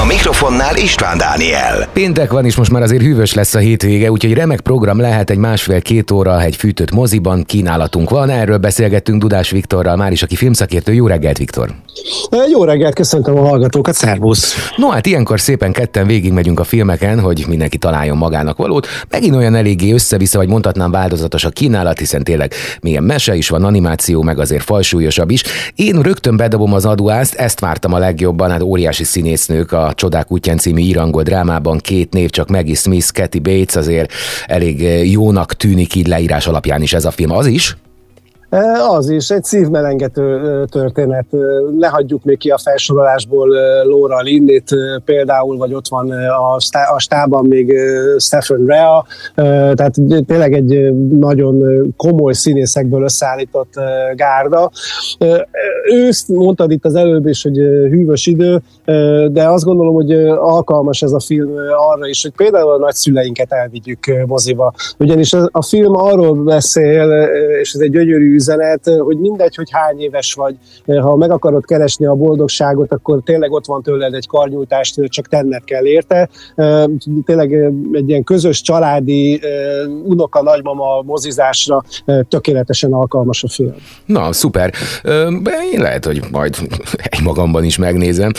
A mikrofonnál István Dániel. Péntek van, és most már azért hűvös lesz a hétvége, úgyhogy remek program lehet egy másfél-két óra egy fűtött moziban, kínálatunk van. Erről beszélgettünk Dudás Viktorral, már is, aki filmszakértő. Jó reggelt, Viktor! Jó reggelt, köszöntöm a hallgatókat, szervusz! No hát ilyenkor szépen ketten végigmegyünk a filmeken, hogy mindenki találjon magának valót. Megint olyan eléggé össze-vissza, vagy mondhatnám változatos a kínálat, hiszen tényleg milyen mese is van, animáció, meg azért falsúlyosabb is. Én rögtön bedobom az aduást, ezt vártam a legjobban, hát óriási színésznők a Csodák útján című írangol drámában, két név, csak Maggie Smith, Kathy Bates, azért elég jónak tűnik így leírás alapján is ez a film. Az is? Az is, egy szívmelengető történet. Lehagyjuk még ki a felsorolásból Laura Linnét például, vagy ott van a, a stában még Stephen Rea, tehát tényleg egy nagyon komoly színészekből összeállított gárda. Őszt mondtad itt az előbb is, hogy hűvös idő, de azt gondolom, hogy alkalmas ez a film arra is, hogy például a nagyszüleinket elvigyük moziba. Ugyanis a film arról beszél, és ez egy gyönyörű üzenet, hogy mindegy, hogy hány éves vagy, ha meg akarod keresni a boldogságot, akkor tényleg ott van tőled egy karnyújtást, csak tenned kell érte. Tényleg egy ilyen közös családi unoka nagymama mozizásra tökéletesen alkalmas a film. Na, szuper. Én lehet, hogy majd egy magamban is megnézem.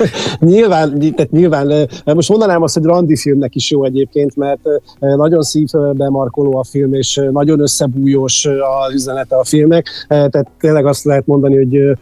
nyilván, tehát nyilván, most mondanám azt, hogy randi filmnek is jó egyébként, mert nagyon szívbe markoló a film, és nagyon összebújós az üzenete a filmek, eh, tehát tényleg azt lehet mondani, hogy eh,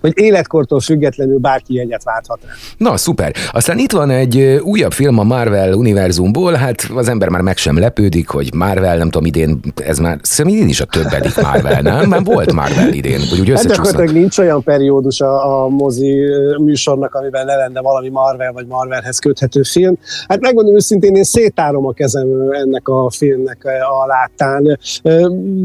hogy életkortól függetlenül bárki egyet válthat rá. Na, szuper. Aztán itt van egy újabb film a Marvel univerzumból, hát az ember már meg sem lepődik, hogy Marvel, nem tudom, idén, ez már, szerintem idén is a többedik Marvel, nem? Már volt Marvel idén, hogy úgy hát gyakorlatilag nincs olyan periódus a, a mozi műsornak, amiben ne lenne valami Marvel vagy Marvelhez köthető film. Hát megmondom őszintén, én szétárom a kezem ennek a filmnek a láttán.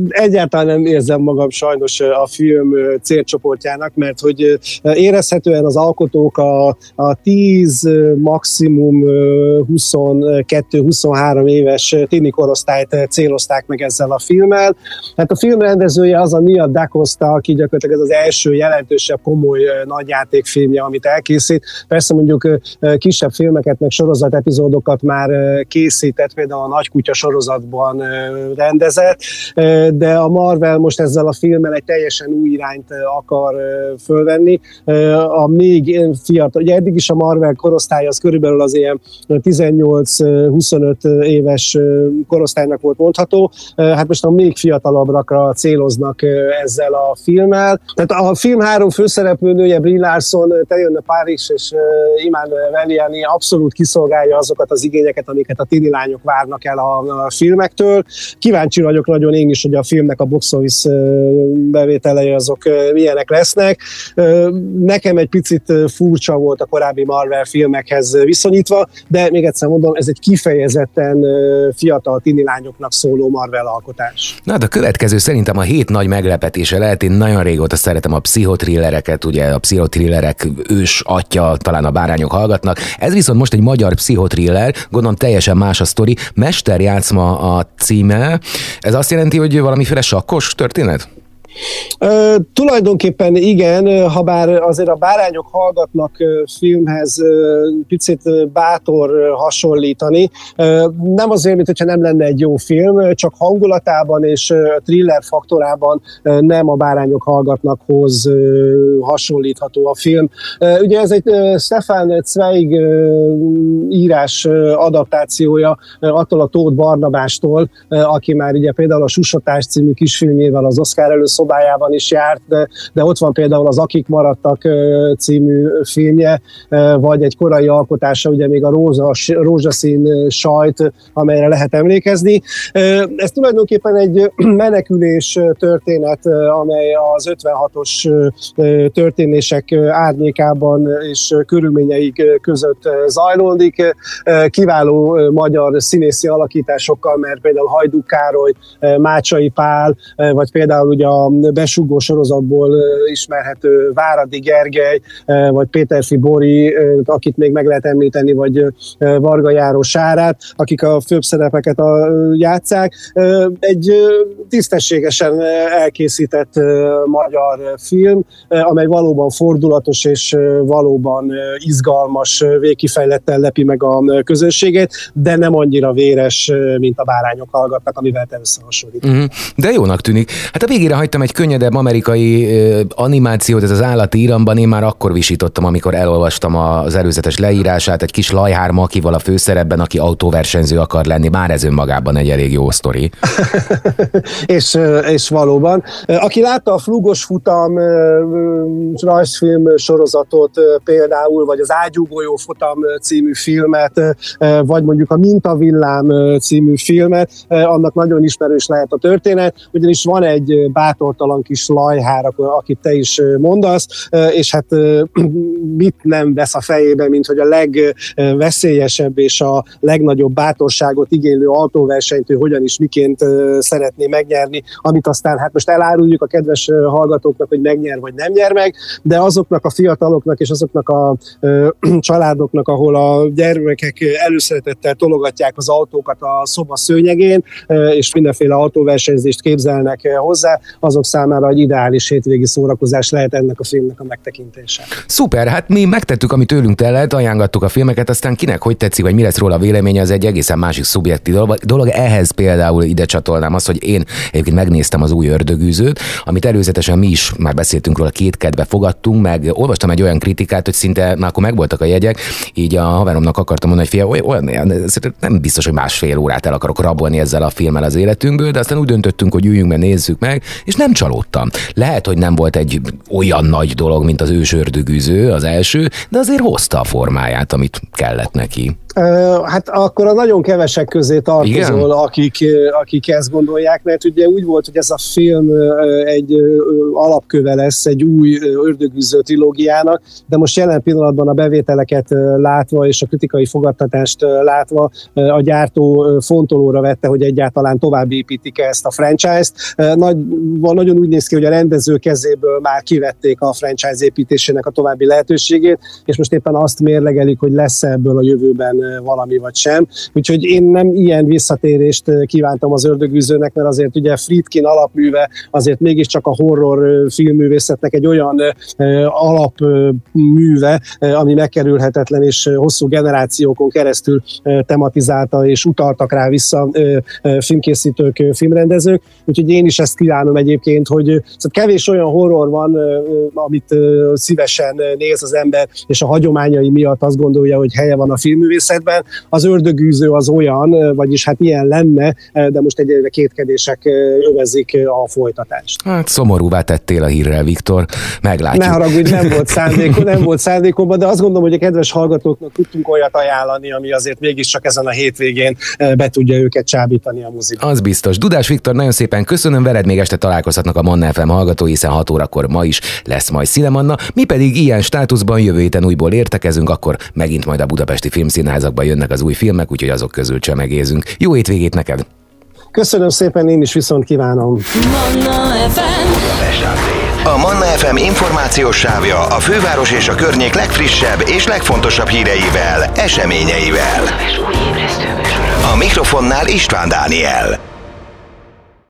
Egyáltalán nem érzem magam sajnos a film célcsoportján munkájának, mert hogy érezhetően az alkotók a, a 10, maximum 22-23 éves tini korosztályt célozták meg ezzel a filmmel. Hát a film rendezője az a Nia Da Costa, aki gyakorlatilag ez az első jelentősebb komoly nagyjátékfilmje, amit elkészít. Persze mondjuk kisebb filmeket, meg sorozat epizódokat már készített, például a Nagy Kutya sorozatban rendezett, de a Marvel most ezzel a filmmel egy teljesen új irányt akar fölvenni. A még fiatal, ugye eddig is a Marvel korosztály az körülbelül az ilyen 18-25 éves korosztálynak volt mondható, hát most a még fiatalabbakra céloznak ezzel a filmmel. Tehát a film három főszereplőnője, Brie Larson, Tejönne Párizs és Imán Veliani abszolút kiszolgálja azokat az igényeket, amiket a tini lányok várnak el a, a filmektől. Kíváncsi vagyok nagyon én is, hogy a filmnek a box office bevételei azok milyenek lesz lesznek. Nekem egy picit furcsa volt a korábbi Marvel filmekhez viszonyítva, de még egyszer mondom, ez egy kifejezetten fiatal tini lányoknak szóló Marvel alkotás. Na, de a következő szerintem a hét nagy meglepetése lehet. Én nagyon régóta szeretem a pszichotrillereket, ugye a pszichothrillerek ős atya, talán a bárányok hallgatnak. Ez viszont most egy magyar pszichotriller, gondolom teljesen más a sztori. Mesterjátszma a címe. Ez azt jelenti, hogy valamiféle sakkos történet? Tulajdonképpen igen, ha bár azért a bárányok hallgatnak filmhez picit bátor hasonlítani. Nem azért, mint hogyha nem lenne egy jó film, csak hangulatában és thriller faktorában nem a bárányok hallgatnakhoz hasonlítható a film. Ugye ez egy Stefan Zweig írás adaptációja attól a Tóth Barnabástól, aki már ugye például a Susatás című kisfilmjével az Oscar először szobájában is járt, de, de ott van például az Akik maradtak című filmje, vagy egy korai alkotása, ugye még a róza, rózsaszín sajt, amelyre lehet emlékezni. Ez tulajdonképpen egy menekülés történet, amely az 56-os történések árnyékában és körülményeik között zajlódik. Kiváló magyar színészi alakításokkal, mert például Hajdú Károly, Mácsai Pál, vagy például ugye a besugó sorozatból ismerhető Váradi Gergely, vagy Péterfi Bori, akit még meg lehet említeni, vagy Varga Járó Sárát, akik a főbb szerepeket a, játszák. Egy tisztességesen elkészített magyar film, amely valóban fordulatos és valóban izgalmas, végkifejlettel lepi meg a közönségét, de nem annyira véres, mint a bárányok hallgatnak, amivel te összehasonlít. Mm-hmm. De jónak tűnik. Hát a végére hagytam egy könnyedebb amerikai animációt, ez az állati iramban, én már akkor visítottam, amikor elolvastam az előzetes leírását, egy kis lajhár makival a főszerepben, aki autóversenyző akar lenni, már ez önmagában egy elég jó sztori. és, és valóban. Aki látta a Flugos futam rajzfilm sorozatot például, vagy az Ágyúgolyó futam című filmet, vagy mondjuk a Mintavillám című filmet, annak nagyon ismerős lehet a történet, ugyanis van egy bátortalan kis lajhár, akit te is mondasz, és hát mit nem vesz a fejébe, mint hogy a legveszélyesebb és a legnagyobb bátorságot igénylő autóversenyt ő hogyan is miként szeretné megnyerni, amit aztán hát most eláruljuk a kedves hallgatóknak, hogy megnyer vagy nem nyer meg, de azoknak a fiataloknak és azoknak a családoknak, ahol a gyermekek előszeretettel tologatják az autókat a szoba szőnyegén, és mindenféle autóversenyzést képzelnek hozzá, azok számára egy ideális hétvégi szórakozás lehet ennek a filmnek a megtekintése. Szuper, hát mi megtettük, amit tőlünk tellett, ajánlottuk a filmeket, aztán kinek hogy tetszik, vagy mi lesz róla a véleménye, az egy egészen másik szubjektív dolog. Ehhez például ide csatolnám azt, hogy én egyébként megnéztem az új ördögűzőt, amit előzetesen mi is már beszéltünk róla, két kedve fogadtunk, meg olvastam egy olyan kritikát, hogy szinte már akkor megvoltak a jegyek, így a haveromnak akartam mondani, hogy fia, olyan, olyan, nem biztos, hogy másfél órát el akarok rabolni ezzel a filmmel az életünkből, de aztán úgy döntöttünk, hogy üljünk be, nézzük meg, és nem csalódtam. Lehet, hogy nem volt egy olyan nagy dolog, mint az ős ördögűző, az első, de azért hozta a formáját, amit kellett neki. Hát akkor a nagyon kevesek közé tartozol, akik, akik ezt gondolják, mert ugye úgy volt, hogy ez a film egy alapköve lesz egy új ördögűző trilógiának, de most jelen pillanatban a bevételeket látva és a kritikai fogadtatást látva a gyártó fontolóra vette, hogy egyáltalán tovább építik ezt a franchise-t. Nagy, nagyon úgy néz ki, hogy a rendező kezéből már kivették a franchise építésének a további lehetőségét, és most éppen azt mérlegelik, hogy lesz ebből a jövőben valami vagy sem. Úgyhogy én nem ilyen visszatérést kívántam az ördögűzőnek, mert azért ugye Friedkin alapműve azért mégiscsak a horror filmművészetnek egy olyan alapműve, ami megkerülhetetlen és hosszú generációkon keresztül tematizálta és utaltak rá vissza filmkészítők, filmrendezők. Úgyhogy én is ezt kívánom egyébként, hogy szóval kevés olyan horror van, amit szívesen néz az ember, és a hagyományai miatt azt gondolja, hogy helye van a filmművészet természetben. Az ördögűző az olyan, vagyis hát ilyen lenne, de most egyelőre kétkedések övezik a folytatást. Hát szomorúvá tettél a hírrel, Viktor. Meglátjuk. Ne haragudj, nem volt szándékom, nem volt szándékomban, de azt gondolom, hogy a kedves hallgatóknak tudtunk olyat ajánlani, ami azért mégiscsak ezen a hétvégén be tudja őket csábítani a muzikát. Az biztos. Dudás Viktor, nagyon szépen köszönöm, veled még este találkozhatnak a Manna FM hallgatói, hiszen 6 órakor ma is lesz majd Szilemanna. Mi pedig ilyen státuszban jövő héten újból értekezünk, akkor megint majd a Budapesti Filmszínház színházakban jönnek az új filmek, úgyhogy azok közül csemegézünk. Jó étvégét neked! Köszönöm szépen, én is viszont kívánom. Manna FM. A Manna FM információs sávja a főváros és a környék legfrissebb és legfontosabb híreivel, eseményeivel. A mikrofonnál István Dániel.